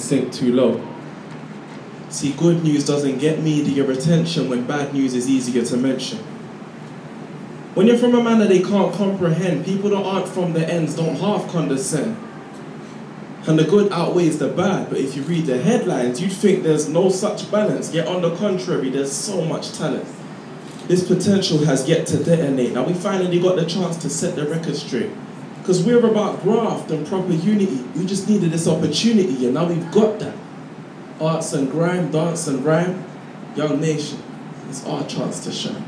sink too low. See, good news doesn't get media attention when bad news is easier to mention. When you're from a manor they can't comprehend, people that aren't from the ends don't half condescend. And the good outweighs the bad, but if you read the headlines, you'd think there's no such balance. Yet on the contrary, there's so much talent. This potential has yet to detonate. Now we finally got the chance to set the record straight. Because we're about graft and proper unity. We just needed this opportunity, and now we've got that. Arts and grime, dance and rhyme, young nation, it's our chance to shine.